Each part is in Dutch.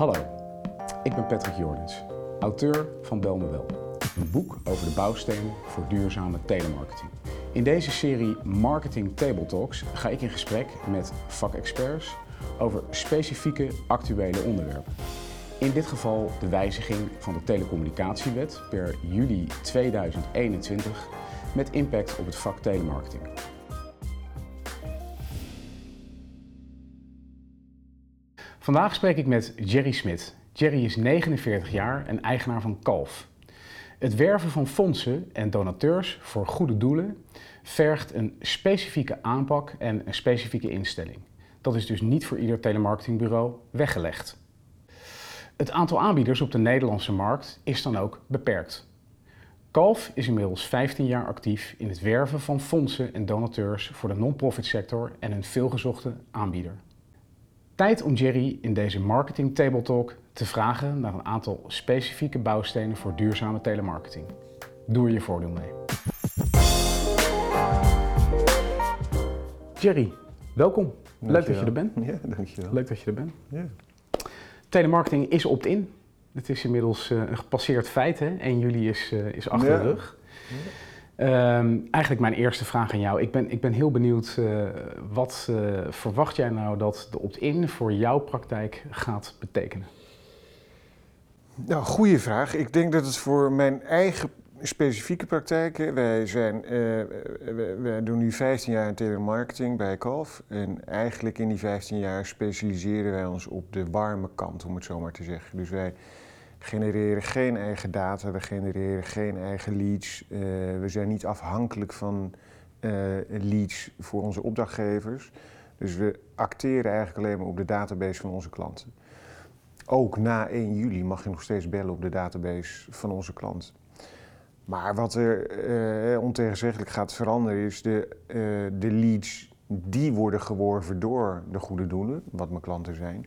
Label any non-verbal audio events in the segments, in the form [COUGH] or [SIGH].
Hallo, ik ben Patrick Jordens, auteur van Bel me. Een boek over de bouwstenen voor duurzame telemarketing. In deze serie Marketing Table Talks ga ik in gesprek met vakexperts over specifieke actuele onderwerpen. In dit geval de wijziging van de telecommunicatiewet per juli 2021 met impact op het vak telemarketing. Vandaag spreek ik met Jerry Smit. Jerry is 49 jaar en eigenaar van Kalf. Het werven van fondsen en donateurs voor goede doelen vergt een specifieke aanpak en een specifieke instelling. Dat is dus niet voor ieder telemarketingbureau weggelegd. Het aantal aanbieders op de Nederlandse markt is dan ook beperkt. Kalf is inmiddels 15 jaar actief in het werven van fondsen en donateurs voor de non-profit sector en een veelgezochte aanbieder. Tijd om Jerry in deze Marketing Table Talk te vragen naar een aantal specifieke bouwstenen voor duurzame telemarketing. Doe er je voordeel mee. Jerry, welkom. Leuk dat je er bent. Ja, dankjewel. Leuk dat je er bent. Ja. Telemarketing is opt-in. Het is inmiddels uh, een gepasseerd feit. Hè? 1 juli is, uh, is achter Ja. de rug. Um, eigenlijk mijn eerste vraag aan jou. Ik ben, ik ben heel benieuwd, uh, wat verwacht jij nou dat de opt-in voor jouw praktijk gaat betekenen? Nou, goede vraag. Ik denk dat het voor mijn eigen specifieke praktijken. Wij, zijn, wij, wij doen nu 15 jaar in telemarketing bij Kalf. En eigenlijk in die 15 jaar specialiseren wij ons op de warme kant, om het zo maar te zeggen. Dus wij genereren geen eigen data, we genereren geen eigen leads. Uh, we zijn niet afhankelijk van uh, leads voor onze opdrachtgevers. Dus we acteren eigenlijk alleen maar op de database van onze klanten. Ook na 1 juli mag je nog steeds bellen op de database van onze klanten. Maar wat er uh, ontegenzeggelijk gaat veranderen is de, de leads die worden geworven door de goede doelen, wat mijn klanten zijn.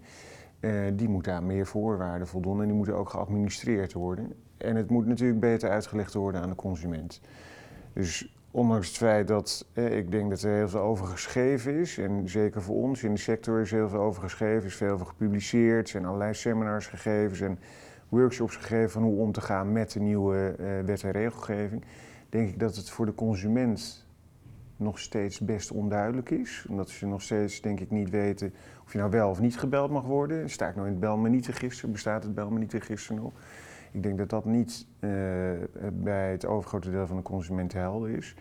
Uh, die moeten aan meer voorwaarden voldoen en die moeten ook geadministreerd worden. En het moet natuurlijk beter uitgelegd worden aan de consument. Dus ondanks het feit dat eh, ik denk dat er heel veel over geschreven is, en zeker voor ons in de sector is heel veel over geschreven, is veel over gepubliceerd, er zijn allerlei seminars gegeven en workshops gegeven van hoe om te gaan met de nieuwe uh, wet en regelgeving, denk ik dat het voor de consument nog steeds best onduidelijk is. Omdat ze nog steeds, denk ik, niet weten of je nou wel of niet gebeld mag worden. Sta ik nou in het belmenietregister? Bestaat het belmenietregister nog? Ik denk dat dat niet uh, bij het overgrote deel van de consument helder is.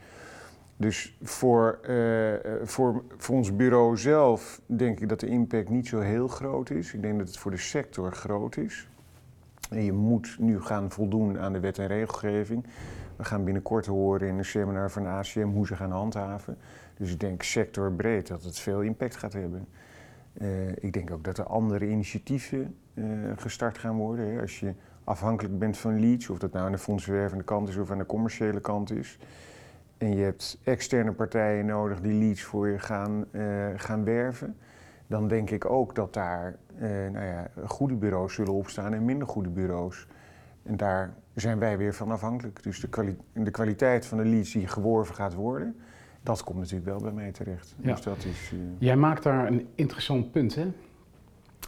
Dus voor, uh, voor, voor ons bureau zelf denk ik dat de impact niet zo heel groot is. Ik denk dat het voor de sector groot is. En je moet nu gaan voldoen aan de wet en regelgeving. We gaan binnenkort horen in een seminar van ACM hoe ze gaan handhaven. Dus ik denk sectorbreed dat het veel impact gaat hebben. Uh, ik denk ook dat er andere initiatieven uh, gestart gaan worden. Hè. Als je afhankelijk bent van leads, of dat nou aan de fondswervende kant is of aan de commerciële kant is. En je hebt externe partijen nodig die leads voor je gaan, uh, gaan werven. Dan denk ik ook dat daar nou ja, goede bureaus zullen opstaan en minder goede bureaus. En daar zijn wij weer van afhankelijk. Dus de, kwali de, kwaliteit van de leads die geworven gaat worden, dat komt natuurlijk wel bij mij terecht. Ja. Dus dat is, uh... Jij maakt daar een interessant punt, hè?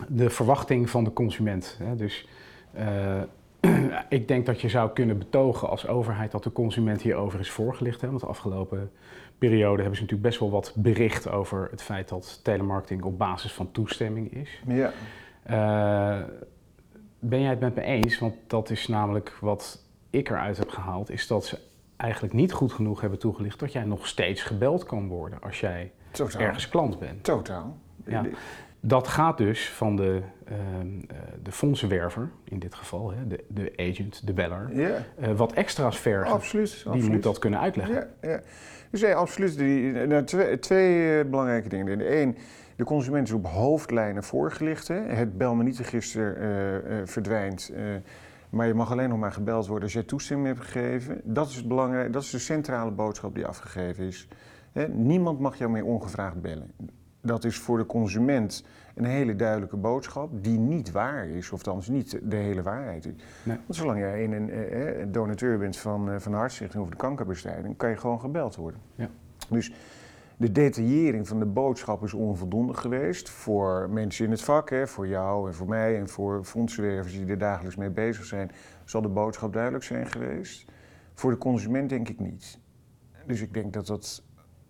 De verwachting van de consument. Hè? Dus uh, [CLEARS THROAT] ik denk dat je zou kunnen betogen als overheid dat de consument hierover is voorgelicht. Hè? Want de afgelopen periode hebben ze natuurlijk best wel wat bericht over het feit dat telemarketing op basis van toestemming is. Ja. Uh, ben jij het met me eens? Want dat is namelijk wat ik eruit heb gehaald, is dat ze eigenlijk niet goed genoeg hebben toegelicht dat jij nog steeds gebeld kan worden als jij Totaal. ergens klant bent. Totaal. Ja. Dat gaat dus van de, uh, de fondsenwerver, in dit geval, hè, de, de agent, de beller, Ja. uh, wat extra's vergen. Absoluut. Die absoluut. moet dat kunnen uitleggen. Ja, ja. Dus ja, absoluut. Die, nou, twee, twee uh, belangrijke dingen. De één, de consument is op hoofdlijnen voorgelicht. Hè. Het belmenietregister uh, verdwijnt. maar je mag alleen nog maar gebeld worden als jij toestemming hebt gegeven. Dat is het belangrijk, dat is de centrale boodschap die afgegeven is. Hè. Niemand mag jou meer ongevraagd bellen. Dat is voor de consument een hele duidelijke boodschap die niet waar is, of althans niet de hele waarheid is. Nee. Want zolang jij een, donateur bent van, van de hartstichting of de kankerbestrijding, kan je gewoon gebeld worden. Ja. Dus de detaillering van de boodschap is onvoldoende geweest voor mensen in het vak, hè, voor jou en voor mij en voor fondsenwervers die er dagelijks mee bezig zijn, zal de boodschap duidelijk zijn geweest. Voor de consument denk ik niet. Dus ik denk dat dat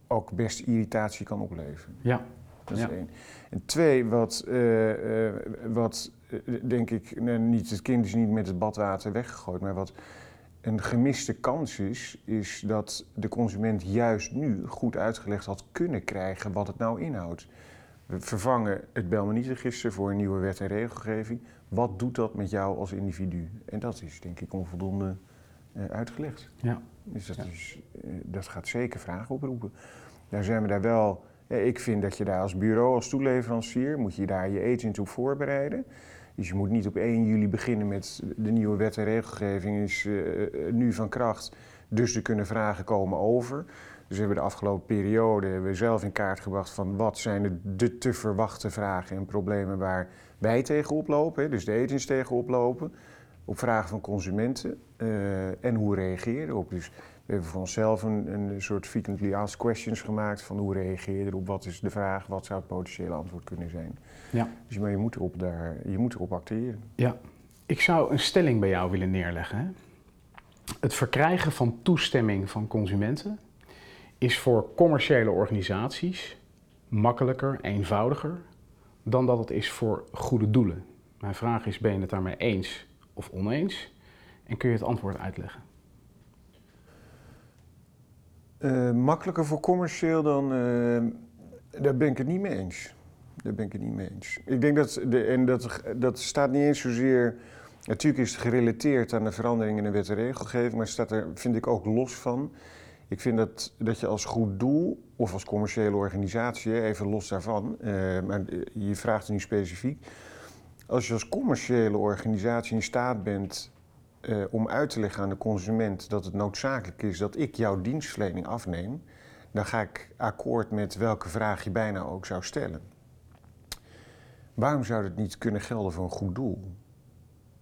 ook best irritatie kan opleveren. Ja. Dat is Ja. één. En twee, wat, eh, eh, wat eh, denk ik, nou, niet, het kind is niet met het badwater weggegooid, maar wat een gemiste kans is, is dat de consument juist nu goed uitgelegd had kunnen krijgen wat het nou inhoudt. We vervangen het Belmanietenregister voor een nieuwe wet en regelgeving. Wat doet dat met jou als individu? En dat is denk ik onvoldoende eh, uitgelegd. Ja. Dus dat, Ja. is, eh, dat gaat zeker vragen oproepen. Daar zijn we daar wel. eh, Ik vind dat je daar als bureau, als toeleverancier, moet je daar je agent op voorbereiden. Dus je moet niet op 1 juli beginnen met de nieuwe wet en regelgeving is eh, eh, nu van kracht. Dus er kunnen vragen komen over. Dus we hebben de afgelopen periode we zelf in kaart gebracht van wat zijn de, de te verwachten vragen en problemen waar wij tegen oplopen, hè, dus de agents tegen oplopen, op vragen van consumenten eh, en hoe reageer je erop. Dus we hebben voor onszelf een, een soort frequently asked questions gemaakt van hoe reageer je erop, wat is de vraag, wat zou het potentiële antwoord kunnen zijn. Ja. Dus maar je moet erop, daar, je moet erop acteren. Ja, ik zou een stelling bij jou willen neerleggen. Hè? Het verkrijgen van toestemming van consumenten is voor commerciële organisaties makkelijker, eenvoudiger dan dat het is voor goede doelen. Mijn vraag is: ben je het daarmee eens of oneens? En kun je het antwoord uitleggen? Eh, makkelijker voor commercieel dan. eh, daar ben ik het niet mee eens. Daar ben ik het niet mee eens. Ik denk dat. De, en dat, dat staat niet eens zozeer. Natuurlijk is het gerelateerd aan de verandering in de wet en regelgeving, maar staat er, vind ik, ook los van. Ik vind dat, dat je als goed doel, of als commerciële organisatie, even los daarvan, eh, maar je vraagt het nu specifiek. Als je als commerciële organisatie in staat bent eh, om uit te leggen aan de consument dat het noodzakelijk is dat ik jouw dienstverlening afneem, dan ga ik akkoord met welke vraag je bijna ook zou stellen. Waarom zou dat niet kunnen gelden voor een goed doel?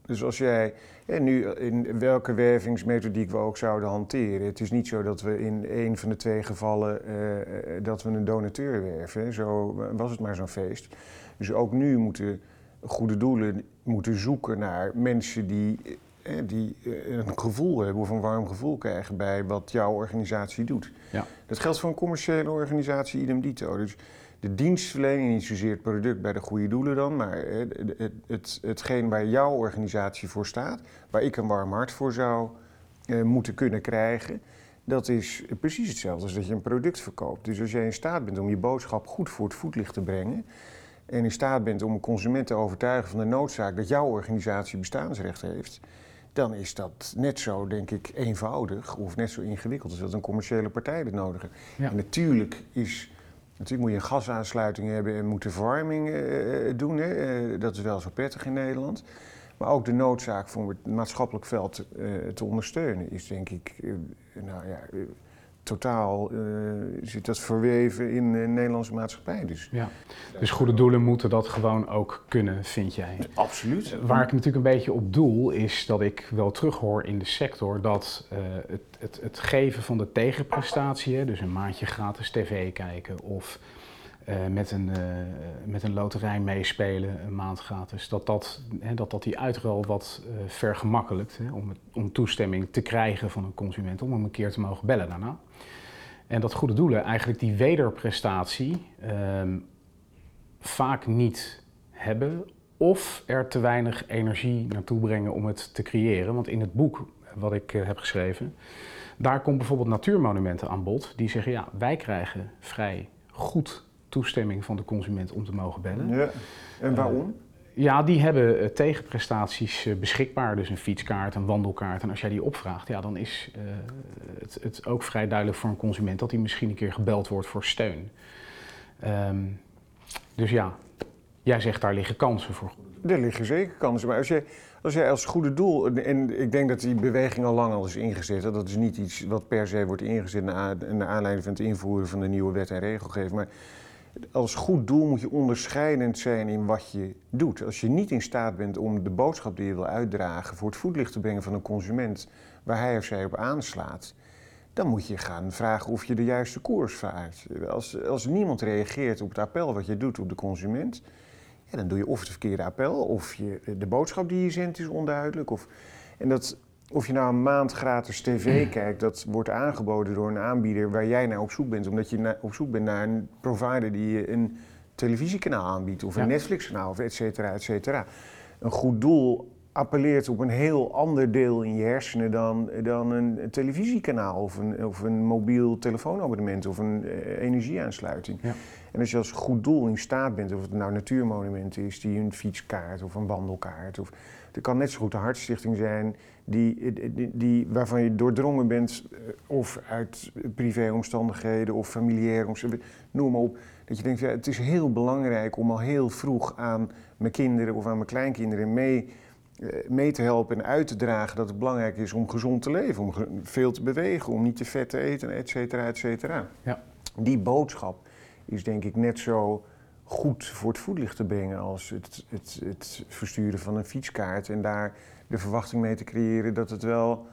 Dus als jij, en nu in welke wervingsmethodiek we ook zouden hanteren, het is niet zo dat we in een van de twee gevallen eh, eh, dat we een donateur werven. Zo was het maar zo'n feest. Dus ook nu moeten goede doelen moeten zoeken naar mensen die die eh, een gevoel hebben of een warm gevoel krijgen bij wat jouw organisatie doet. Ja. Dat geldt voor een commerciële organisatie idem dito. Dus de dienstverlening, niet zozeer het product bij de goede doelen dan, maar eh, het, het, het, hetgeen waar jouw organisatie voor staat, waar ik een warm hart voor zou eh, moeten kunnen krijgen, dat is precies hetzelfde als dat je een product verkoopt. Dus als jij in staat bent om je boodschap goed voor het voetlicht te brengen, en in staat bent om een consument te overtuigen van de noodzaak dat jouw organisatie bestaansrecht heeft, dan is dat net zo, denk ik, eenvoudig of net zo ingewikkeld als dat een commerciële partij dat nodig heeft. Ja. En natuurlijk is. Natuurlijk moet je een gasaansluiting hebben en moet de verwarming eh, eh, doen. Hè. Eh, dat is wel zo prettig in Nederland. Maar ook de noodzaak om het maatschappelijk veld te ondersteunen is denk ik, nou ja, totaal eh, zit dat verweven in de Nederlandse maatschappij. Dus Ja. Dus goede doelen moeten dat gewoon ook kunnen, vind jij? absoluut. Waar ik natuurlijk een beetje op doel is dat ik wel terughoor in de sector dat eh, het, het, het geven van de tegenprestatie, dus een maandje gratis tv kijken of eh, met, een, eh, met een loterij meespelen, een maand gratis, dat dat, hè, dat, dat die uitruil wat eh, vergemakkelijkt hè, om, om toestemming te krijgen van een consument om hem een keer te mogen bellen daarna. En dat goede doelen eigenlijk die wederprestatie ehm, vaak niet hebben of er te weinig energie naartoe brengen om het te creëren. Want in het boek wat ik heb geschreven, daar komt bijvoorbeeld natuurmonumenten aan bod die zeggen ja, wij krijgen vrij goed toestemming van de consument om te mogen bellen. Ja. En waarom? Ja, die hebben eh, tegenprestaties eh, beschikbaar. Dus een fietskaart, een wandelkaart. En als jij die opvraagt, ja, dan is eh, het, het ook vrij duidelijk voor een consument dat hij misschien een keer gebeld wordt voor steun. Ehm, dus ja, jij zegt daar liggen kansen voor. Er liggen zeker kansen. Maar als jij als, jij als goede doel, en- ik denk dat die beweging al lang al is ingezet, dat is niet iets wat per se wordt ingezet naar, naar aanleiding van het invoeren van de nieuwe wet en regelgeving. Maar als goed doel moet je onderscheidend zijn in wat je doet. Als je niet in staat bent om de boodschap die je wil uitdragen voor het voetlicht te brengen van een consument waar hij of zij op aanslaat, dan moet je gaan vragen of je de juiste koers vaart. Als, als niemand reageert op het appel wat je doet op de consument, ja, dan doe je of het verkeerde appel, of je, de boodschap die je zendt is onduidelijk. Of, en dat, of je nou een maand gratis tv kijkt, dat wordt aangeboden door een aanbieder waar jij naar op zoek bent, omdat je op zoek bent naar een provider die je een televisiekanaal aanbiedt, of een Netflix-kanaal, of et cetera, et cetera. Een goed doel appelleert op een heel ander deel in je hersenen dan, dan een televisiekanaal of een, of een mobiel telefoonabonnement of een uh, energieaansluiting. Ja. En als je als goed doel in staat bent, of het nou natuurmonument is, die een fietskaart of een wandelkaart, of het kan net zo goed de hartstichting zijn die, die, die, waarvan je doordrongen bent, eh, of uit privéomstandigheden of familiaire omstandigheden, noem maar op. Dat je denkt, ja, het is heel belangrijk om al heel vroeg aan mijn kinderen of aan mijn kleinkinderen mee eh, mee te helpen en uit te dragen dat het belangrijk is om gezond te leven, om veel te bewegen, om niet te vet te eten, et cetera, et cetera. Ja. Die boodschap is denk ik net zo goed voor het voetlicht te brengen als het, het, het versturen van een fietskaart en daar de verwachting mee te creëren dat het wel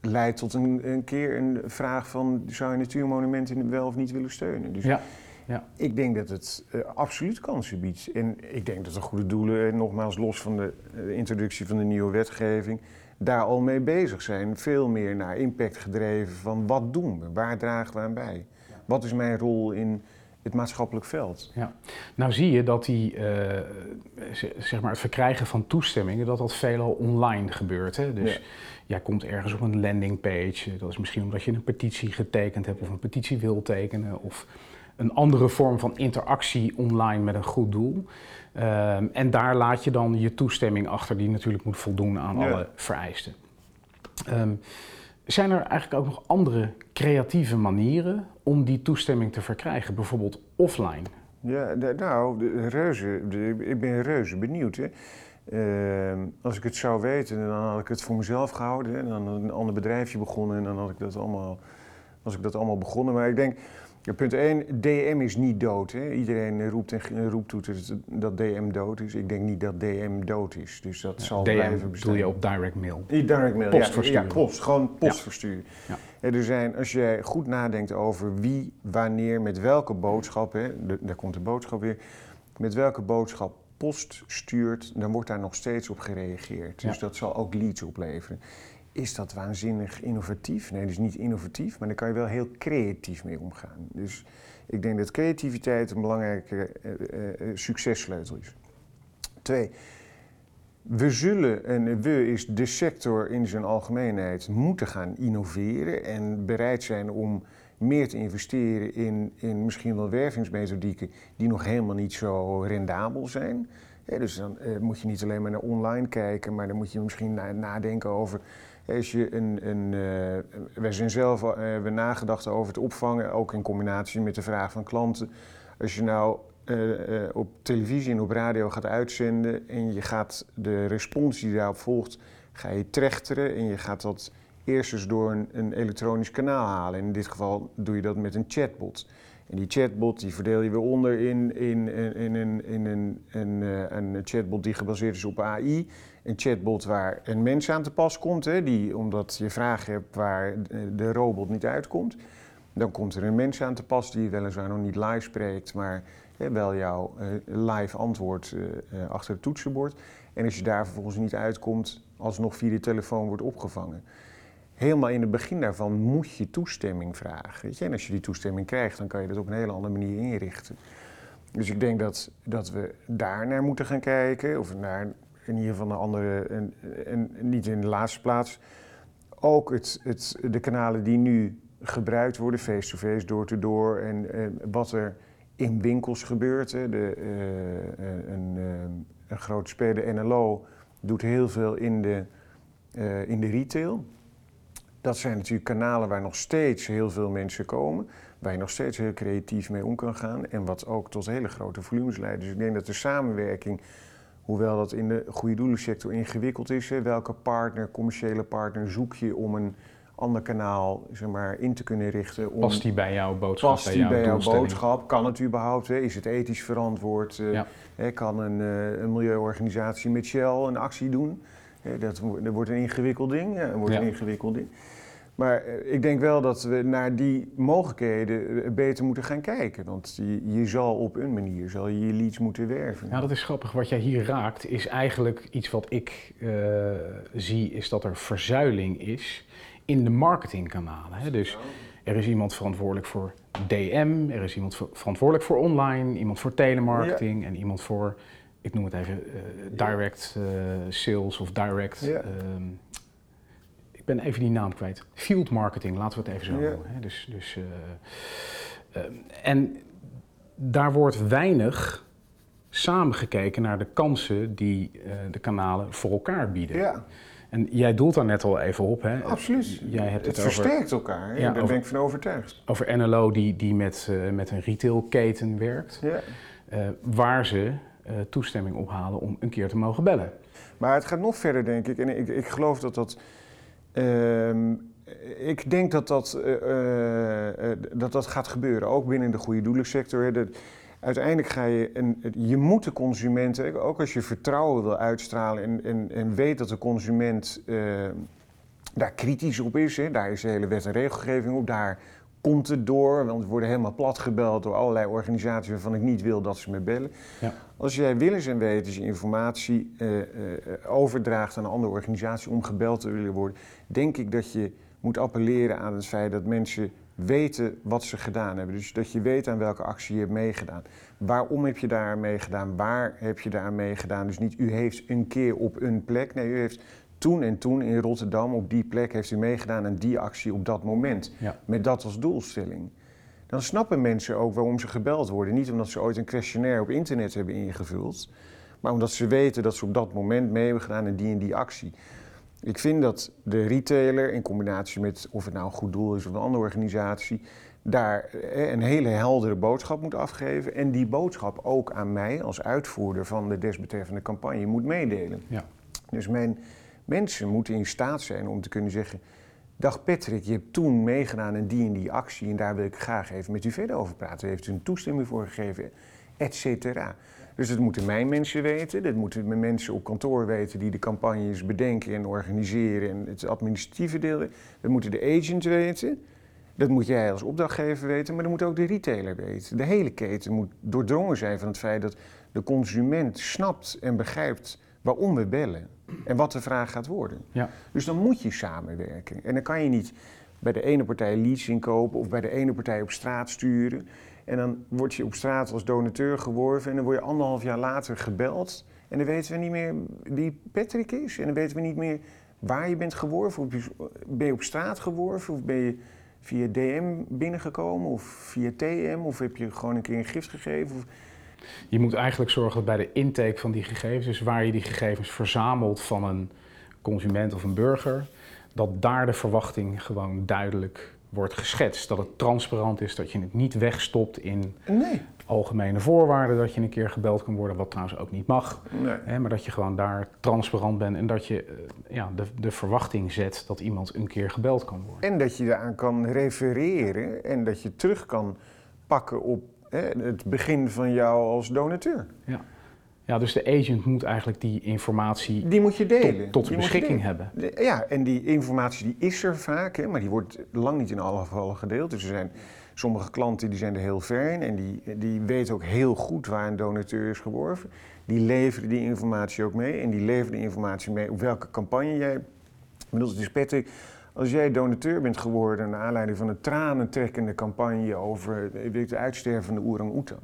leidt tot een, een keer een vraag van zou je natuurmonumenten wel of niet willen steunen. Dus ja. Ja. Ik denk dat het uh, absoluut kansen biedt. En ik denk dat de goede doelen, nogmaals los van de uh, introductie van de nieuwe wetgeving, daar al mee bezig zijn. Veel meer naar impact gedreven van wat doen we, waar dragen we aan bij? Wat is mijn rol in het maatschappelijk veld? Ja. Nou zie je dat die, uh, zeg maar het verkrijgen van toestemmingen, dat dat veelal online gebeurt. Hè? Dus ja. jij komt ergens op een landingpage, dat is misschien omdat je een petitie getekend hebt of een petitie wil tekenen. Of een andere vorm van interactie online met een goed doel. Ehm, en daar laat je dan je toestemming achter, die natuurlijk moet voldoen aan alle vereisten. Um, zijn er eigenlijk ook nog andere creatieve manieren om die toestemming te verkrijgen, bijvoorbeeld offline? Ja, nou, reuze, ik ben reuze benieuwd. Hè. Ehm, als ik het zou weten, dan had ik het voor mezelf gehouden. En dan een ander bedrijfje begonnen en dan had ik dat allemaal, was ik dat allemaal begonnen. Maar ik denk, ja, punt 1, DM is niet dood. Hè. Iedereen roept en roept toeters dat DM dood is. Ik denk niet dat DM dood is. Dus dat zal DM blijven bestaan. doe je op direct mail? Direct mail, post ja, versturen. Ja, post, gewoon post versturen. Ja. Er zijn, als jij goed nadenkt over wie, wanneer, met welke boodschap, hè, daar komt de boodschap weer, met welke boodschap post stuurt, dan wordt daar nog steeds op gereageerd. Dus dat zal ook leads opleveren. Is dat waanzinnig innovatief? Nee, dus niet innovatief, maar daar kan je wel heel creatief mee omgaan. Dus ik denk dat creativiteit een belangrijke uh, is. Twee, we zullen, en we is de sector in zijn algemeenheid, moeten gaan innoveren en bereid zijn om meer te investeren in, in misschien wel wervingsmethodieken die nog helemaal niet zo rendabel zijn. dus dan moet je niet alleen maar naar online kijken, maar dan moet je misschien nadenken over als je een, een, uh, wij zijn zelf uh, hebben nagedacht over het opvangen, ook in combinatie met de vraag van klanten. Als je nou uh, op televisie en op radio gaat uitzenden en je gaat de respons die daarop volgt, ga je trechteren en je gaat dat eerst eens door een, een elektronisch kanaal halen. in dit geval doe je dat met een chatbot. En die chatbot die verdeel je weer onder in, in, in, in, in, in een, een, een chatbot die gebaseerd is op AI een chatbot waar een mens aan te pas komt, hè, die, omdat je vragen hebt waar de robot niet uitkomt. Dan komt er een mens aan te pas die weliswaar nog niet live spreekt, maar hè, wel jouw uh, live antwoord uh, achter het toetsenbord. En als je daar vervolgens niet uitkomt, alsnog via de telefoon wordt opgevangen. Helemaal in het begin daarvan moet je toestemming vragen. Je? En als je die toestemming krijgt, dan kan je dat op een hele andere manier inrichten. Dus ik denk dat, dat we daar naar moeten gaan kijken, of naar in ieder geval een andere, en, en niet in de laatste plaats, ook het, het, de kanalen die nu gebruikt worden, face-to-face, door-to-door, en, en, wat er in winkels gebeurt. Hè. De, uh, een, uh, een grote speler, NLO, doet heel veel in de, in de retail. Dat zijn natuurlijk kanalen waar nog steeds heel veel mensen komen, waar je nog steeds heel creatief mee om kan gaan en wat ook tot hele grote volumes leidt. Dus ik denk dat de samenwerking Hoewel dat in de goede doelensector ingewikkeld is. Welke partner, commerciële partner zoek je om een ander kanaal zeg maar, in te kunnen richten? Om, past die bij jouw boodschap? Past die bij jouw, boodschap? Kan het überhaupt? Hè? Is het ethisch verantwoord? Uh, hè? Kan een, uh, een, milieuorganisatie met Shell een actie doen? Hè? Dat, dat, wordt een ingewikkeld ding. Ja, wordt een ingewikkeld ding. Maar eh, ik denk wel dat we naar die mogelijkheden eh, beter moeten gaan kijken. Want je, je zal op een manier zal je je leads moeten werven. Ja, dat is grappig. Wat jij hier raakt is eigenlijk iets wat ik eh, zie, is dat er verzuiling is in de marketingkanalen. Hè? Dus er is iemand verantwoordelijk voor DM, er is iemand ver- verantwoordelijk voor online, iemand voor telemarketing en iemand voor, ik noem het even, eh, direct eh, sales of direct. Ja. ehm, ik ben even die naam kwijt. Field marketing, laten we het even zo Ja. noemen. Hè? Dus, dus, eh, ehm, en daar wordt weinig samengekeken naar de kansen die de kanalen voor elkaar bieden. Ja, En jij doelt daar net al even op, hè? absoluut. Jij hebt het het over, versterkt elkaar. Ja, Daar over- ben ik van overtuigd. over NLO die, die met, met een retailketen werkt, Ja. waar ze toestemming ophalen om een keer te mogen bellen. Maar het gaat nog verder, denk ik. En ik, ik geloof dat dat. ehm, ik denk dat dat, eh, eh, eh, dat dat gaat gebeuren, ook binnen de goede doelensector. Dat, uiteindelijk ga je. Een, je moet de consumenten, ook als je vertrouwen wil uitstralen en, en, en weet dat de consument eh, daar kritisch op is, hè, daar is de hele wet en regelgeving op, daar komt het door, want we worden helemaal platgebeld door allerlei organisaties waarvan ik niet wil dat ze me bellen. Ja. Als jij willens en wetens je informatie eh, eh, overdraagt aan een andere organisatie om gebeld te willen worden, denk ik dat je moet appelleren aan het feit dat mensen weten wat ze gedaan hebben. Dus dat je weet aan welke actie je hebt meegedaan. Waarom heb je daar aan meegedaan? Waar heb je daar aan meegedaan? Dus niet u heeft een keer op een plek. Nee, u heeft toen en toen in Rotterdam op die plek heeft u meegedaan aan die actie op dat moment. Ja. Met dat als doelstelling. Dan snappen mensen ook waarom ze gebeld worden. Niet omdat ze ooit een questionnaire op internet hebben ingevuld, maar omdat ze weten dat ze op dat moment mee hebben gedaan aan die en die actie. Ik vind dat de retailer in combinatie met of het nou een goed doel is of een andere organisatie, daar eh, een hele heldere boodschap moet afgeven. En die boodschap ook aan mij als uitvoerder van de desbetreffende campagne moet meedelen. Ja. Dus mijn mensen moeten in staat zijn om te kunnen zeggen. Dag Patrick, je hebt toen meegedaan in die en die actie en daar wil ik graag even met u verder over praten. Heeft u een toestemming voor gegeven, et cetera. Dus dat moeten mijn mensen weten, dat moeten mijn mensen op kantoor weten die de campagnes bedenken en organiseren en het administratieve deel. Dat moeten de agent weten, dat moet jij als opdrachtgever weten, maar dat moet ook de retailer weten. De hele keten moet doordrongen zijn van het feit dat de consument snapt en begrijpt waarom we bellen en wat de vraag gaat worden. Ja. Dus dan moet je samenwerken. En dan kan je niet bij de ene partij leads inkopen of bij de ene partij op straat sturen. En dan word je op straat als donateur geworven en dan word je anderhalf jaar later gebeld. En dan weten we niet meer wie Patrick is. En dan weten we niet meer waar je bent geworven. Ben je op straat geworven of ben je via DM binnengekomen of via TM of heb je gewoon een keer een gift gegeven. Of, Je moet eigenlijk zorgen dat bij de intake van die gegevens, dus waar je die gegevens verzamelt van een consument of een burger, dat daar de verwachting gewoon duidelijk wordt geschetst. Dat het transparant is, dat je het niet wegstopt in nee, algemene voorwaarden, dat je een keer gebeld kan worden, wat trouwens ook niet mag. nee. Hè, maar dat je gewoon daar transparant bent en dat je eh, ja, de, de verwachting zet dat iemand een keer gebeld kan worden. En dat je daaraan kan refereren en dat je terug kan pakken op het begin van jou als donateur. Ja. ja, dus de agent moet eigenlijk die informatie Die moet je delen. tot, Die beschikking hebben. De- Ja, en die informatie die is er vaak, hè, maar die wordt lang niet in alle gevallen gedeeld. Dus er zijn sommige klanten die zijn er heel ver in en die, die weten ook heel goed waar een donateur is geworven. Die leveren die informatie ook mee en die leveren die informatie mee op welke campagne jij... Ik bedoel, het is Patrick, als jij donateur bent geworden naar aanleiding van een tranentrekkende campagne over de uitstervende orang-oetang.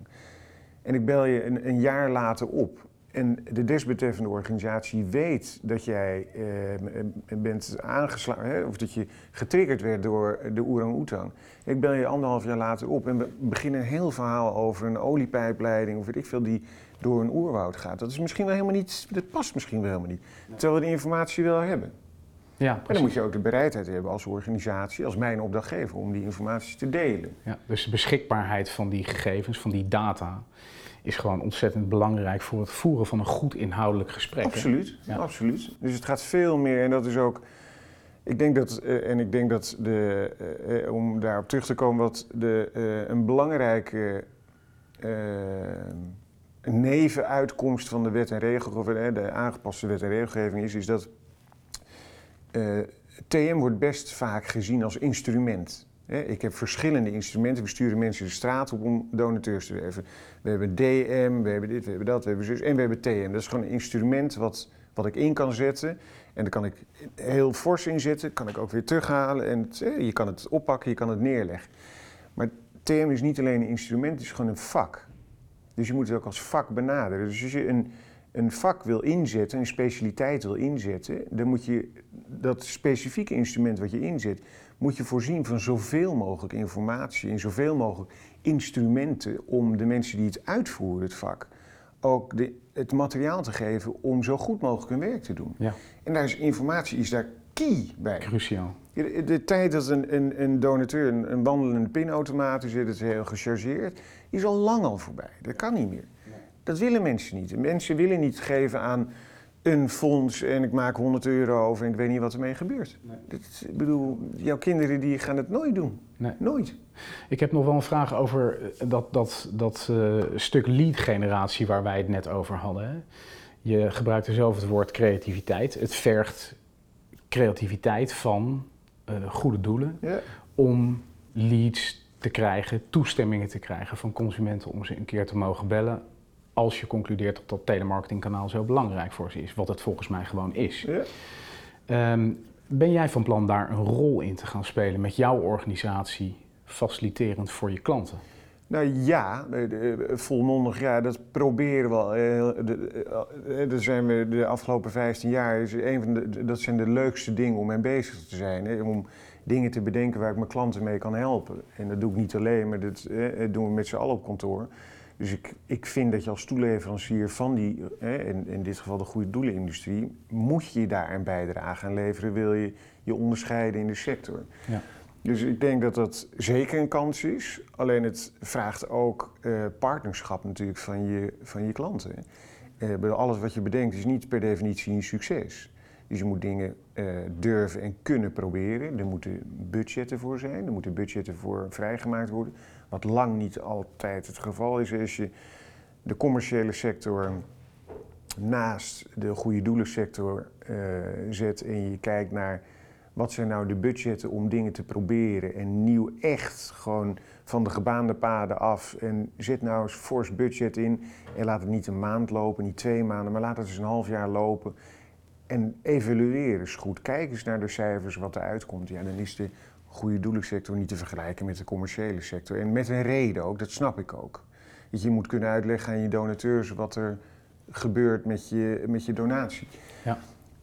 En ik bel je een, een jaar later op. En de desbetreffende organisatie weet dat jij eh, bent aangeslagen, of dat je getriggerd werd door de orang-oetang. Ik bel je anderhalf jaar later op en we beginnen een heel verhaal over een oliepijpleiding of weet ik veel die door een oerwoud gaat. Dat is misschien wel helemaal niet, dat past misschien wel helemaal niet. Terwijl we die informatie wel hebben. Ja, En dan moet je ook de bereidheid hebben als organisatie, als mijn opdrachtgever, om die informatie te delen. Ja, dus de beschikbaarheid van die gegevens, van die data, is gewoon ontzettend belangrijk voor het voeren van een goed inhoudelijk gesprek. Absoluut, Ja. absoluut. Dus het gaat veel meer en dat is ook. Ik denk dat, eh, en ik denk dat de, eh, om daarop terug te komen, wat de, eh, een belangrijke nevenuitkomst van de wet en regelgeving, de aangepaste wet en regelgeving is, is dat eh, TM wordt best vaak gezien als instrument. Ik heb verschillende instrumenten. We sturen mensen de straat op om donateurs te werven. We hebben DM, we hebben dit, we hebben dat, we hebben zus en we hebben TM. Dat is gewoon een instrument wat, wat ik in kan zetten. En daar kan ik heel fors in zetten, kan ik ook weer terughalen. En je kan het oppakken, je kan het neerleggen. Maar TM is niet alleen een instrument, het is gewoon een vak. Dus je moet het ook als vak benaderen. Dus als je een, een vak wil inzetten, een specialiteit wil inzetten, dan moet je dat specifieke instrument wat je inzet, moet je voorzien van zoveel mogelijk informatie en zoveel mogelijk instrumenten om de mensen die het uitvoeren, het vak, ook de, het materiaal te geven om zo goed mogelijk hun werk te doen. Ja. En daar is informatie is daar key bij. Cruciaal. De, de tijd dat een, een, een donateur een, een wandelende pinautomaat is, het heel gechargeerd, is al lang al voorbij. Dat kan niet meer. Dat willen mensen niet. Mensen willen niet geven aan een fonds en ik maak 100 euro over en ik weet niet wat ermee gebeurt. Nee. ik bedoel, jouw kinderen die gaan het nooit doen. Nee. Nooit. Ik heb nog wel een vraag over eh, dat, dat, dat uh, stuk lead generatie waar wij het net over hadden. Hè? Je gebruikte zelf het woord creativiteit. Het vergt creativiteit van uh, goede doelen ja. om leads te krijgen, toestemmingen te krijgen van consumenten om ze een keer te mogen bellen als je concludeert dat dat telemarketingkanaal zo belangrijk voor ze is, wat het volgens mij gewoon is. Ja. Ehm, ben jij van plan daar een rol in te gaan spelen met jouw organisatie, faciliterend voor je klanten? Nou ja, volmondig ja, dat proberen we al. Daar zijn we de afgelopen 15 jaar, is een van de, dat zijn de leukste dingen om mee bezig te zijn. Om dingen te bedenken waar ik mijn klanten mee kan helpen. En dat doe ik niet alleen, maar dat doen we met z'n allen op kantoor. Dus ik, ik vind dat je als toeleverancier van die, hè, in, in dit geval de goede doelenindustrie, moet je daar een bijdrage aan leveren, wil je je onderscheiden in de sector. Ja. Dus ik denk dat dat zeker een kans is. Alleen het vraagt ook uh, partnerschap natuurlijk van je, van je klanten. Uh, alles wat je bedenkt is niet per definitie een succes. Dus je moet dingen uh, durven en kunnen proberen. Er moeten budgetten voor zijn, er moeten budgetten voor vrijgemaakt worden. Wat lang niet altijd het geval is. Als je de commerciële sector naast de goede doelensector uh, zet en je kijkt naar wat zijn nou de budgetten om dingen te proberen en nieuw echt gewoon van de gebaande paden af en zet nou eens fors budget in en laat het niet een maand lopen, niet twee maanden, maar laat het eens een half jaar lopen en evalueer eens goed. Kijk eens naar de cijfers wat eruit komt. Ja, dan is de goede doelensector niet te vergelijken met de commerciële sector. En met een reden ook, dat snap ik ook. Dat je moet kunnen uitleggen aan je donateurs wat er gebeurt met je, met je donatie. Ja.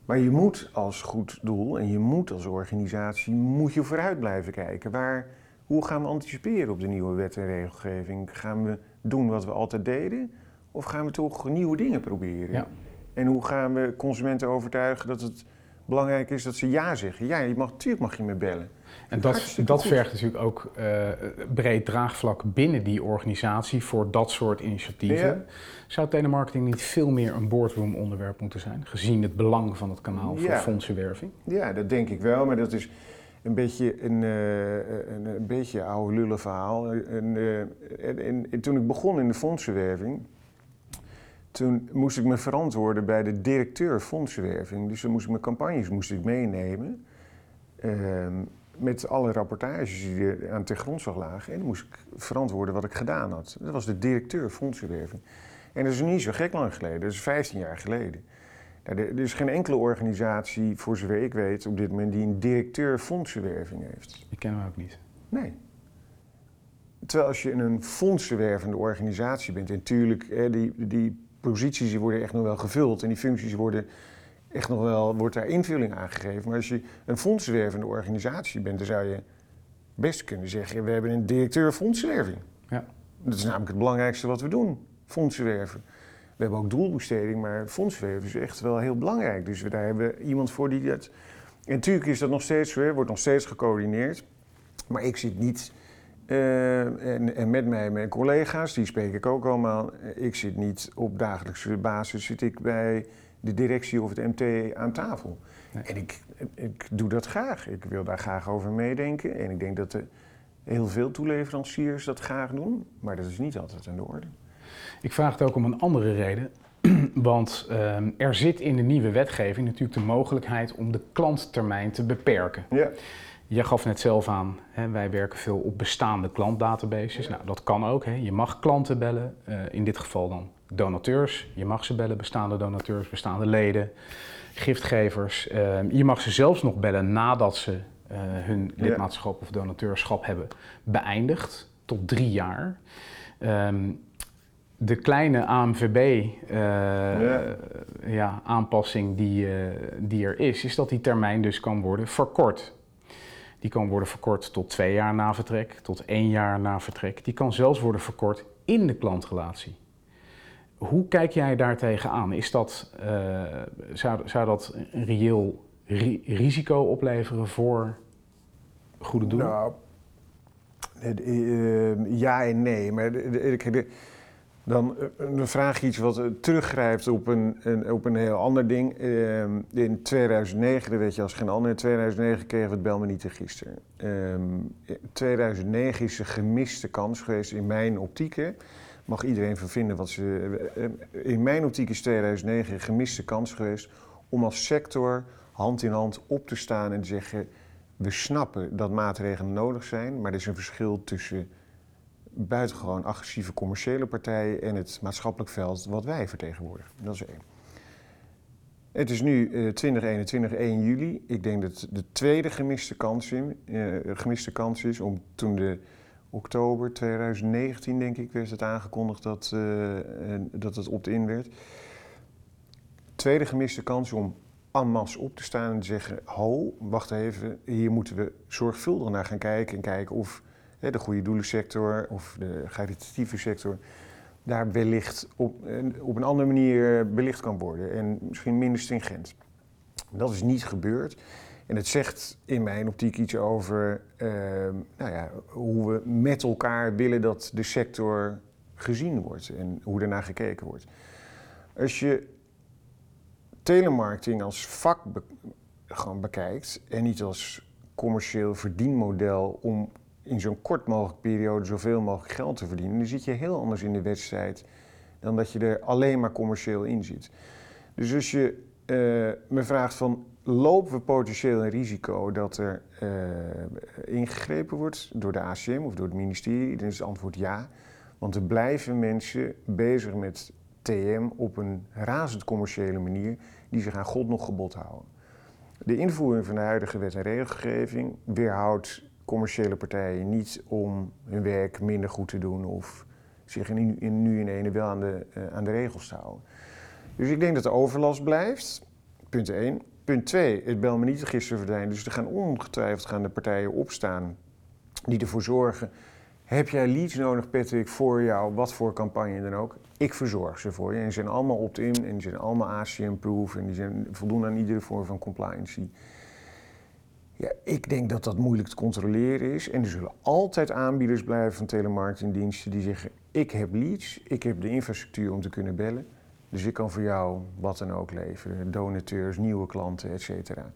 Maar je moet als goed doel en je moet als organisatie moet je vooruit blijven kijken. Waar, hoe gaan we anticiperen op de nieuwe wet en regelgeving? Gaan we doen wat we altijd deden? Of gaan we toch nieuwe dingen proberen? Ja. En hoe gaan we consumenten overtuigen dat het belangrijk is dat ze ja zeggen? Ja, je mag, natuurlijk mag je me bellen. En dat, dat vergt natuurlijk ook uh, breed draagvlak binnen die organisatie voor dat soort initiatieven. Zou telemarketing niet veel meer een boardroom onderwerp moeten zijn, gezien het belang van het kanaal voor fondsenwerving? Ja, dat denk ik wel, maar dat is een beetje een, uh, een, een, beetje oude lullen verhaal. En, en, en, toen ik begon in de fondsenwerving, toen moest ik me verantwoorden bij de directeur fondsenwerving. Dus dan moest ik mijn campagnes moest ik meenemen. Ehm, met alle rapportages die er aan ten grondslag lagen. En dan moest ik verantwoorden wat ik gedaan had. Dat was de directeur fondsenwerving. En dat is niet zo gek lang geleden, dat is 15 jaar geleden. Nou, er is geen enkele organisatie, voor zover ik weet, op dit moment die een directeur fondsenwerving heeft. Ik ken hem ook niet. Nee. Terwijl als je een fondsenwervende organisatie bent, en natuurlijk, die, die posities worden echt nog wel gevuld en die functies worden echt nog wel, wordt daar invulling aan gegeven. Maar als je een fondswervende organisatie bent, dan zou je best kunnen zeggen, we hebben een directeur fondsenwerving. Ja. Dat is namelijk het belangrijkste wat we doen, fondsenwerven. We hebben ook doelbesteding, maar fondsenwerven is echt wel heel belangrijk. Dus we, daar hebben we iemand voor die dat... En natuurlijk is dat nog steeds wordt nog steeds gecoördineerd. Maar ik zit niet uh, en, en, met mij mijn collega's, die spreek ik ook allemaal. Ik zit niet op dagelijkse basis zit ik bij de directie of het MT aan tafel. En ik, ik doe dat graag. Ik wil daar graag over meedenken. En ik denk dat de, heel veel toeleveranciers dat graag doen. Maar dat is niet altijd aan de orde. Ik vraag het ook om een andere reden. [CLEARS THROAT] Want ehm, er zit in de nieuwe wetgeving natuurlijk de mogelijkheid om de klanttermijn te beperken. Ja. Je gaf net zelf aan, hè, wij werken veel op bestaande klantdatabases. Nou, dat kan ook. Hè. Je mag klanten bellen, eh, in dit geval dan donateurs. Je mag ze bellen, bestaande donateurs, bestaande leden, giftgevers. Ehm, je mag ze zelfs nog bellen nadat ze eh, hun lidmaatschap of donateurschap hebben beëindigd, tot drie jaar. Ehm, de kleine AMVB eh, Ja. ja, aanpassing die, die er is, is dat die termijn dus kan worden verkort. Die kan worden verkort tot twee jaar na vertrek, tot één jaar na vertrek. Die kan zelfs worden verkort in de klantrelatie. Hoe kijk jij daar tegenaan? Is dat, eh, zou, zou dat een reëel ri- risico opleveren voor goede doelen? Nou, het, eh, ja en nee. Maar de, de- de- dan, eh, dan vraag iets wat eh, teruggrijpt op een, een, op een heel ander ding. Eh, in 2009, dat weet je als geen ander, in 2009 kregen we het bel me niet register. Ehm, in 2009 is een gemiste kans geweest in mijn optiek. Mag iedereen van vinden wat ze... eh, eh, in mijn optiek is 2009 een gemiste kans geweest om als sector hand in hand op te staan en te zeggen... We snappen dat maatregelen nodig zijn, maar er is een verschil tussen buitengewoon agressieve commerciële partijen en het maatschappelijk veld wat wij vertegenwoordigen. Dat is één. Het is nu eh 2021, 1 juli. Ik denk dat de tweede gemiste kans, eh, gemiste kans is om toen de oktober 2019, denk ik, werd het aangekondigd dat, en dat het opt-in werd. Tweede gemiste kans om en op te staan en te zeggen: Ho, wacht even, hier moeten we zorgvuldig naar gaan kijken. En kijken of de goede doelensector of de caritatieve sector daar wellicht op, eh, op een andere manier belicht kan worden. En misschien minder stringent. Dat is niet gebeurd. En het zegt in mijn optiek iets over eh, nou ja, hoe we met elkaar willen dat de sector gezien wordt en hoe ernaar gekeken wordt. Als je telemarketing als vak gewoon bekijkt en niet als commercieel verdienmodel om in zo'n kort mogelijk periode zoveel mogelijk geld te verdienen, dan zit je heel anders in de wedstrijd dan dat je er alleen maar commercieel in zit. Dus als je eh, me vraagt van lopen we potentieel een risico dat er eh, ingegrepen wordt door de ACM of door het ministerie, dan is het antwoord ja. Want er blijven mensen bezig met TM op een razend commerciële manier die zich aan God nog gebod houden. De invoering van de huidige wet en regelgeving weerhoudt commerciële partijen niet om hun werk minder goed te doen of zich in, in, nu in ene wel aan de, eh, aan de regels te houden. Dus ik denk dat de overlast blijft, punt 1. Punt 2, het bel me niet register verdwijnt. Dus er gaan ongetwijfeld gaan de partijen opstaan die ervoor zorgen. Heb jij leads nodig, Patrick, voor jou, wat voor campagne dan ook? Ik verzorg ze voor je. En die zijn allemaal opt-in en die zijn allemaal ACM-proof en die zijn, voldoen aan iedere vorm van compliancy. Ja, ik denk dat dat moeilijk te controleren is. En er zullen altijd aanbieders blijven van telemarketingdiensten die zeggen: Ik heb leads, ik heb de infrastructuur om te kunnen bellen. Dus ik kan voor jou wat dan ook leveren: donateurs, nieuwe klanten, et cetera.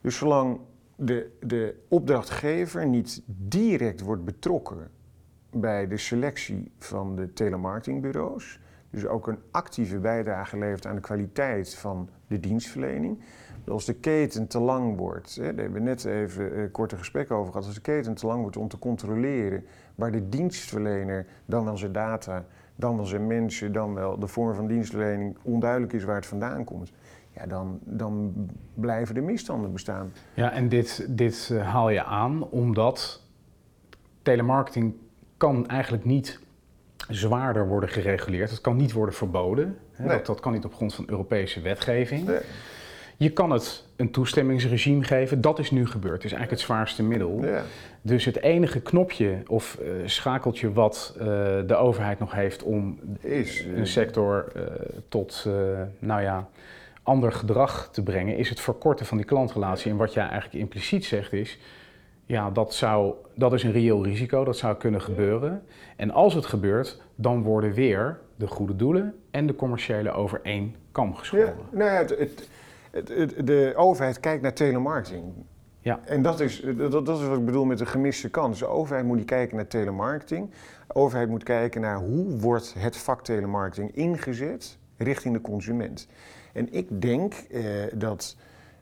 Dus zolang de, de opdrachtgever niet direct wordt betrokken bij de selectie van de telemarketingbureaus, dus ook een actieve bijdrage levert aan de kwaliteit van de dienstverlening. Als de keten te lang wordt, hè, daar hebben we net even een korte gesprek over gehad, als de keten te lang wordt om te controleren waar de dienstverlener, dan wel zijn data, dan wel zijn mensen, dan wel de vorm van dienstverlening onduidelijk is waar het vandaan komt, ja, dan, dan blijven de misstanden bestaan. Ja, en dit, dit eh, haal je aan omdat telemarketing kan eigenlijk niet zwaarder worden gereguleerd. Het kan niet worden verboden. Hè, Nee. dat, dat kan niet op grond van Europese wetgeving. Nee. Je kan het een toestemmingsregime geven. Dat is nu gebeurd. Het is eigenlijk het zwaarste middel. Ja. Dus het enige knopje of eh, schakeltje wat eh, de overheid nog heeft om Is, eh, een sector tot, nou ja, ander gedrag te brengen, is het verkorten van die klantrelatie. En wat jij eigenlijk impliciet zegt is, ja, dat, zou, dat is een reëel risico, dat zou kunnen gebeuren. En als het gebeurt, dan worden weer de goede doelen en de commerciële over één kam Ja, geschoren. nou ja, het, het, het- de overheid kijkt naar telemarketing. Ja. En dat is, dat, dat is wat ik bedoel met de gemiste kans. De overheid moet niet kijken naar telemarketing. De overheid moet kijken naar hoe wordt het vak telemarketing ingezet richting de consument. En ik denk uh, dat,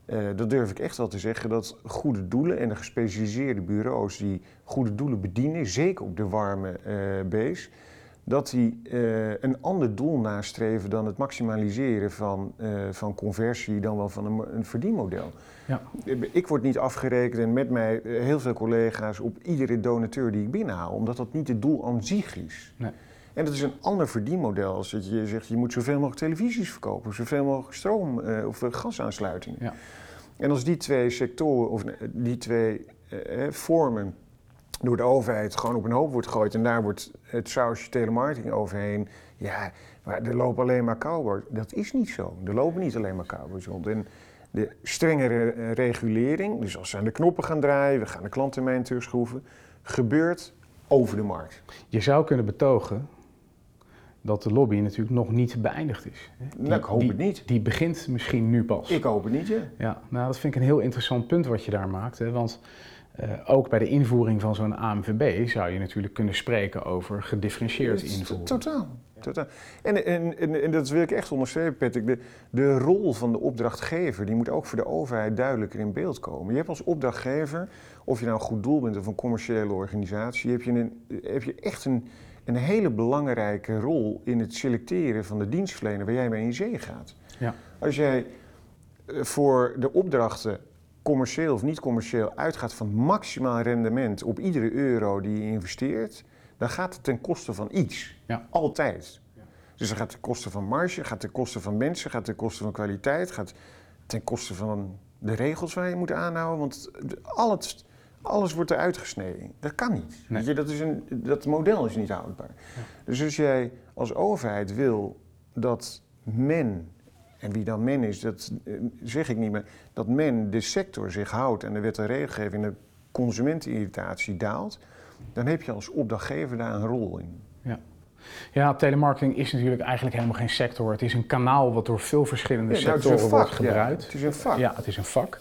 uh, dat durf ik echt wel te zeggen, dat goede doelen en de gespecialiseerde bureaus die goede doelen bedienen, zeker op de warme uh, base, dat die een ander doel nastreven dan het maximaliseren van, van conversie, dan wel van een, een verdienmodel. Ja. Ik word niet afgerekend en met mij heel veel collega's op iedere donateur die ik binnenhaal, omdat dat niet het doel aan zich is. Nee. En dat is een ander verdienmodel als dat je zegt je moet zoveel mogelijk televisies verkopen, zoveel mogelijk stroom uh, of gasaansluitingen. Ja. En als die twee sectoren of die twee vormen door de overheid gewoon op een hoop wordt gegooid en daar wordt het sausje telemarketing overheen, ja, maar er lopen alleen maar cowboys. Dat is niet zo. Er lopen niet alleen maar cowboys rond. En de strengere regulering, dus als ze aan de knoppen gaan draaien, we gaan de klanttermijn terugschroeven, gebeurt over de markt. Je zou kunnen betogen dat de lobby natuurlijk nog niet beëindigd is. Die, nou, ik hoop het niet. Die begint misschien nu pas. Ik hoop het niet, ja. Ja, nou dat vind ik een heel interessant punt wat je daar maakt. Hè, want uh, ook bij de invoering van zo'n AMVB zou je natuurlijk kunnen spreken over gedifferentieerd invoeren. Totaal. Totaal. En, en, en, en, dat wil ik echt onderstrepen, Patrick. De, de rol van de opdrachtgever die moet ook voor de overheid duidelijker in beeld komen. Je hebt als opdrachtgever, of je nou een goed doel bent of een commerciële organisatie, heb je, een, heb je echt een, een hele belangrijke rol in het selecteren van de dienstverlener waar jij mee in zee gaat. Ja. Als jij eh, voor de opdrachten commercieel of niet commercieel uitgaat van maximaal rendement op iedere euro die je investeert, dan gaat het ten koste van iets. Ja. Altijd. Ja. Dus dan gaat ten koste van marge, gaat ten koste van mensen, gaat ten koste van kwaliteit, gaat ten koste van de regels waar je moet aanhouden. Want al het alles wordt eruit gesneden. Dat kan niet. Weet je, dat, is een, dat model is niet houdbaar. Dus als jij als overheid wil dat men, en wie dan men is, dat eh, zeg ik niet meer, dat men de sector zich houdt en de wet en regelgeving en de consumentenirritatie daalt, dan heb je als opdrachtgever daar een rol in. Ja. Ja, telemarketing is natuurlijk eigenlijk helemaal geen sector. Het is een kanaal wat door veel verschillende nou, sectoren wordt gebruikt. Ja, het is een vak. Ja, het is een vak.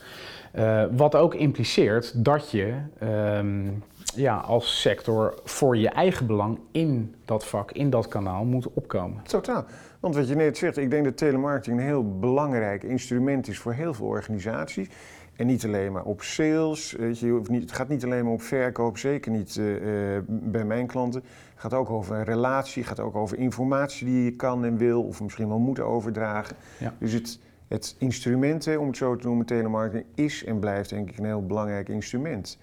Uh, wat ook impliceert dat je um, ja, als sector voor je eigen belang in dat vak, in dat kanaal moet opkomen. Totaal. Want wat je net zegt, ik denk dat telemarketing een heel belangrijk instrument is voor heel veel organisaties. En niet alleen maar op sales, weet je, niet, het gaat niet alleen maar op verkoop, zeker niet uh, uh, bij mijn klanten. Het gaat ook over een relatie, het gaat ook over informatie die je kan en wil of misschien wel moet overdragen. Ja. Dus het, het instrument, om het zo te noemen, telemarketing, is en blijft denk ik een heel belangrijk instrument.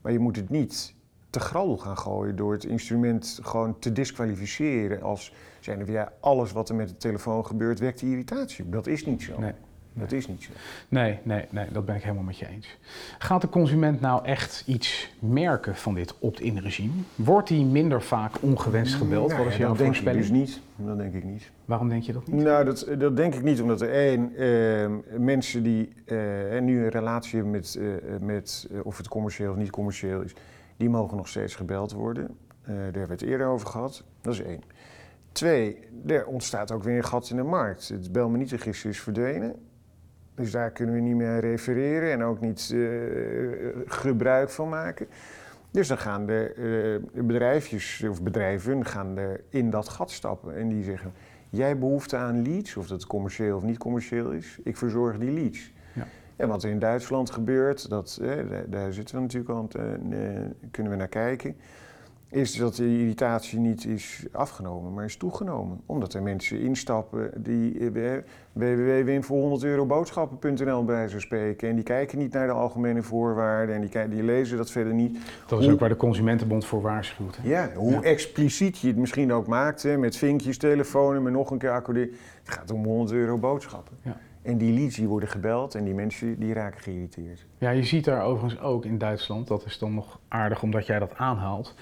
Maar je moet het niet te graddel gaan gooien door het instrument gewoon te disqualificeren als zijn ja, alles wat er met de telefoon gebeurt wekt irritatie. Dat is niet zo. Nee. Dat is niet zo. Nee, nee, nee, dat ben ik helemaal met je eens. Gaat de consument nou echt iets merken van dit opt-in regime? Wordt hij minder vaak ongewenst gebeld? Nou, Wat is jouw denk ik dus niet. Dat denk ik niet. Waarom denk je dat niet? Nou, dat, dat denk ik niet, omdat er één, uh, mensen die uh, nu een relatie hebben met, uh, met of het commercieel of niet commercieel is, die mogen nog steeds gebeld worden. daar hebben we het eerder over gehad. Dat is één. Twee, er ontstaat ook weer een gat in de markt. Het bel me niet register is verdwenen. Dus daar kunnen we niet meer refereren en ook niet uh, gebruik van maken. Dus dan gaan de uh, bedrijfjes of bedrijven gaan er in dat gat stappen en die zeggen: Jij behoefte aan leads, of dat commercieel of niet commercieel is, ik verzorg die leads. Ja. En wat er in Duitsland gebeurt, dat, daar, daar, zitten we natuurlijk al, kunnen we naar kijken is dat de irritatie niet is afgenomen, maar is toegenomen. Omdat er mensen instappen die eh, www.winvoor100euroboodschappen.nl bij zo spreken. En die kijken niet naar de algemene voorwaarden en die, die lezen dat verder niet. Dat is ook waar de Consumentenbond voor waarschuwt. Ja, hoe expliciet je het misschien ook maakt, hè, met vinkjes, telefoon met nog een keer accorderen. Het gaat om 100 euro boodschappen. Ja. En die leads die worden gebeld en die mensen die raken geïrriteerd. Ja, je ziet daar overigens ook in Duitsland, dat is dan nog aardig omdat jij dat aanhaalt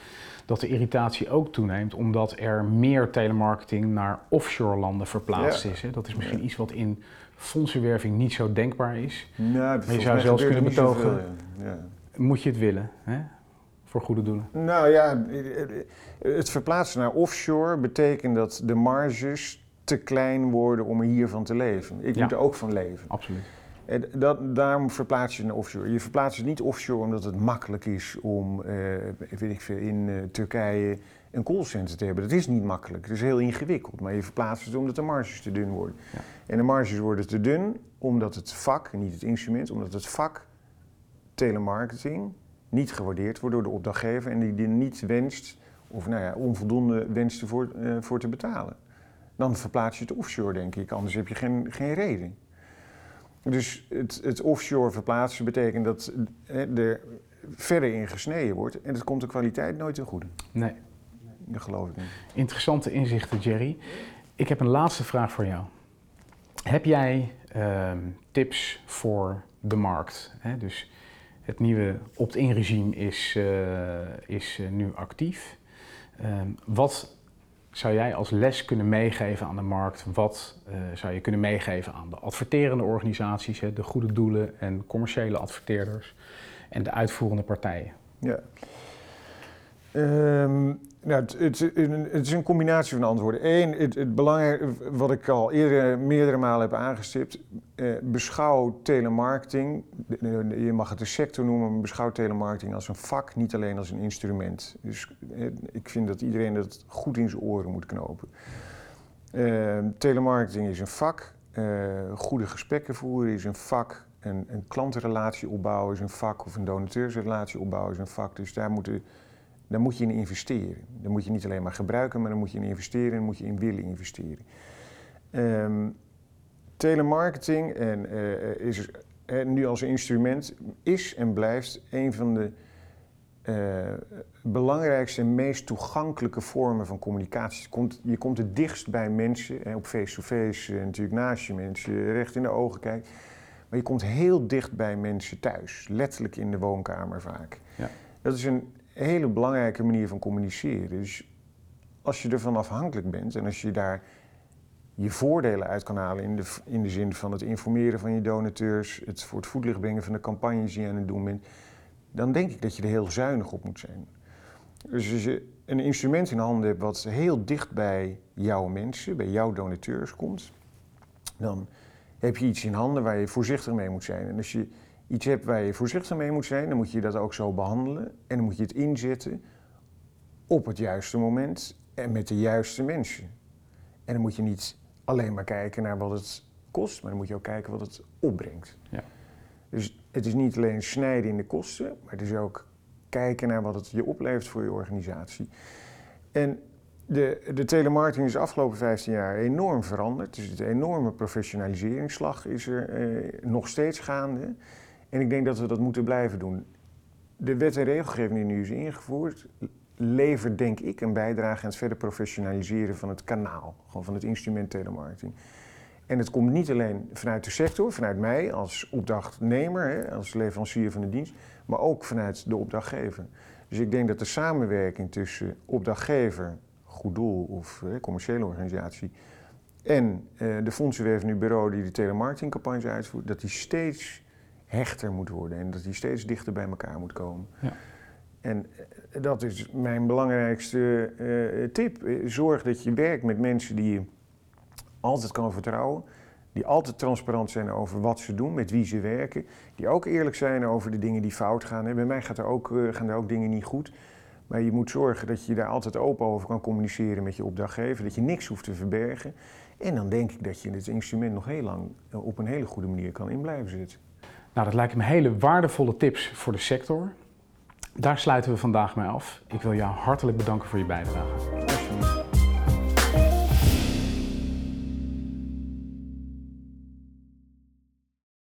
dat de irritatie ook toeneemt omdat er meer telemarketing naar offshore landen verplaatst is. Hè? Dat is misschien iets wat in fondsenwerving niet zo denkbaar is. Nou, maar je zou zelfs kunnen betogen, ja. moet je het willen hè? voor goede doelen? Nou ja, het verplaatsen naar offshore betekent dat de marges te klein worden om er hiervan te leven. Ik moet er ook van leven. Absoluut. En dat, daarom verplaats je naar offshore. Je verplaatst het niet offshore omdat het makkelijk is om, eh, weet ik veel, in eh, Turkije een callcenter te hebben. Dat is niet makkelijk, dat is heel ingewikkeld. Maar je verplaatst het omdat de marges te dun worden. Ja. En de marges worden te dun omdat het vak, niet het instrument, omdat het vak telemarketing niet gewaardeerd wordt door de opdrachtgever en die die niet wenst, of nou ja, onvoldoende wenst ervoor eh, voor te betalen. Dan verplaats je het offshore, denk ik, anders heb je geen, geen reden. Dus het, het offshore verplaatsen betekent dat eh, er verder in gesneden wordt en het komt de kwaliteit nooit ten goede. Nee. Dat geloof ik niet. Interessante inzichten, Jerry. Ik heb een laatste vraag voor jou. Heb jij ehm, tips voor de markt? Hè? Dus het nieuwe opt-in regime is, eh, is eh, nu actief. Ehm, wat zou jij als les kunnen meegeven aan de markt? Wat eh, zou je kunnen meegeven aan de adverterende organisaties, hè, de goede doelen en commerciële adverteerders en de uitvoerende partijen? Ja. Ehm, nou, het, het, het is een combinatie van antwoorden. Eén, het, het belangrijke, wat ik al eerder meerdere malen heb aangestipt, eh, beschouw telemarketing, je mag het een sector noemen, maar beschouw telemarketing als een vak, niet alleen als een instrument. Dus eh, ik vind dat iedereen dat goed in zijn oren moet knopen. Ehm, telemarketing is een vak, eh, goede gesprekken voeren is een vak, een, een klantenrelatie opbouwen is een vak, of een donateursrelatie opbouwen is een vak. Dus daar, moeten, daar moet je in investeren. Daar moet je niet alleen maar gebruiken, maar daar moet je in investeren en moet je in willen investeren. Ehm, telemarketing en, eh, is eh, nu als instrument is en blijft een van de eh, belangrijkste en meest toegankelijke vormen van communicatie. Je komt, je komt het dichtst bij mensen, en op face-to-face natuurlijk naast je mensen, recht in de ogen kijkt. Maar je komt heel dicht bij mensen thuis, letterlijk in de woonkamer vaak. Ja. Dat is een hele belangrijke manier van communiceren. Dus als je ervan afhankelijk bent en als je daar je voordelen uit kan halen in de, in de zin van het informeren van je donateurs, het voor het voetlicht brengen van de campagnes die je aan het doen bent, dan denk ik dat je er heel zuinig op moet zijn. Dus als je een instrument in handen hebt wat heel dicht bij jouw mensen, bij jouw donateurs komt, dan heb je iets in handen waar je voorzichtig mee moet zijn. En als je iets hebt waar je voorzichtig mee moet zijn, dan moet je dat ook zo behandelen en dan moet je het inzetten op het juiste moment en met de juiste mensen. En dan moet je niet alleen maar kijken naar wat het kost, maar dan moet je ook kijken wat het opbrengt. Ja. Dus het is niet alleen snijden in de kosten, maar het is ook kijken naar wat het je oplevert voor je organisatie. En de, de telemarketing is de afgelopen 15 jaar enorm veranderd. Dus de enorme professionaliseringsslag is er eh, nog steeds gaande. En ik denk dat we dat moeten blijven doen. De wet en regelgeving die nu is ingevoerd, levert denk ik een bijdrage aan het verder professionaliseren van het kanaal, gewoon van het instrument telemarketing. En het komt niet alleen vanuit de sector, vanuit mij als opdrachtnemer, als leverancier van de dienst, maar ook vanuit de opdrachtgever. Dus ik denk dat de samenwerking tussen opdrachtgever, goed doel of commerciële organisatie en eh, de fondsenwervende bureau die de telemarketingcampagnes uitvoert, dat die steeds hechter moet worden en dat die steeds dichter bij elkaar moet komen. Ja. En eh, dat is mijn belangrijkste eh, tip. Zorg dat je werkt met mensen die je altijd kan vertrouwen. Die altijd transparant zijn over wat ze doen, met wie ze werken. Die ook eerlijk zijn over de dingen die fout gaan. En bij mij gaat er ook, eh, gaan er ook dingen niet goed. Maar je moet zorgen dat je daar altijd open over kan communiceren met je opdrachtgever. Dat je niks hoeft te verbergen. En dan denk ik dat je dit instrument nog heel lang op een hele goede manier kan in blijven zitten. Nou, dat lijken me hele waardevolle tips voor de sector. Daar sluiten we vandaag mee af. Ik wil jou hartelijk bedanken voor je bijdrage.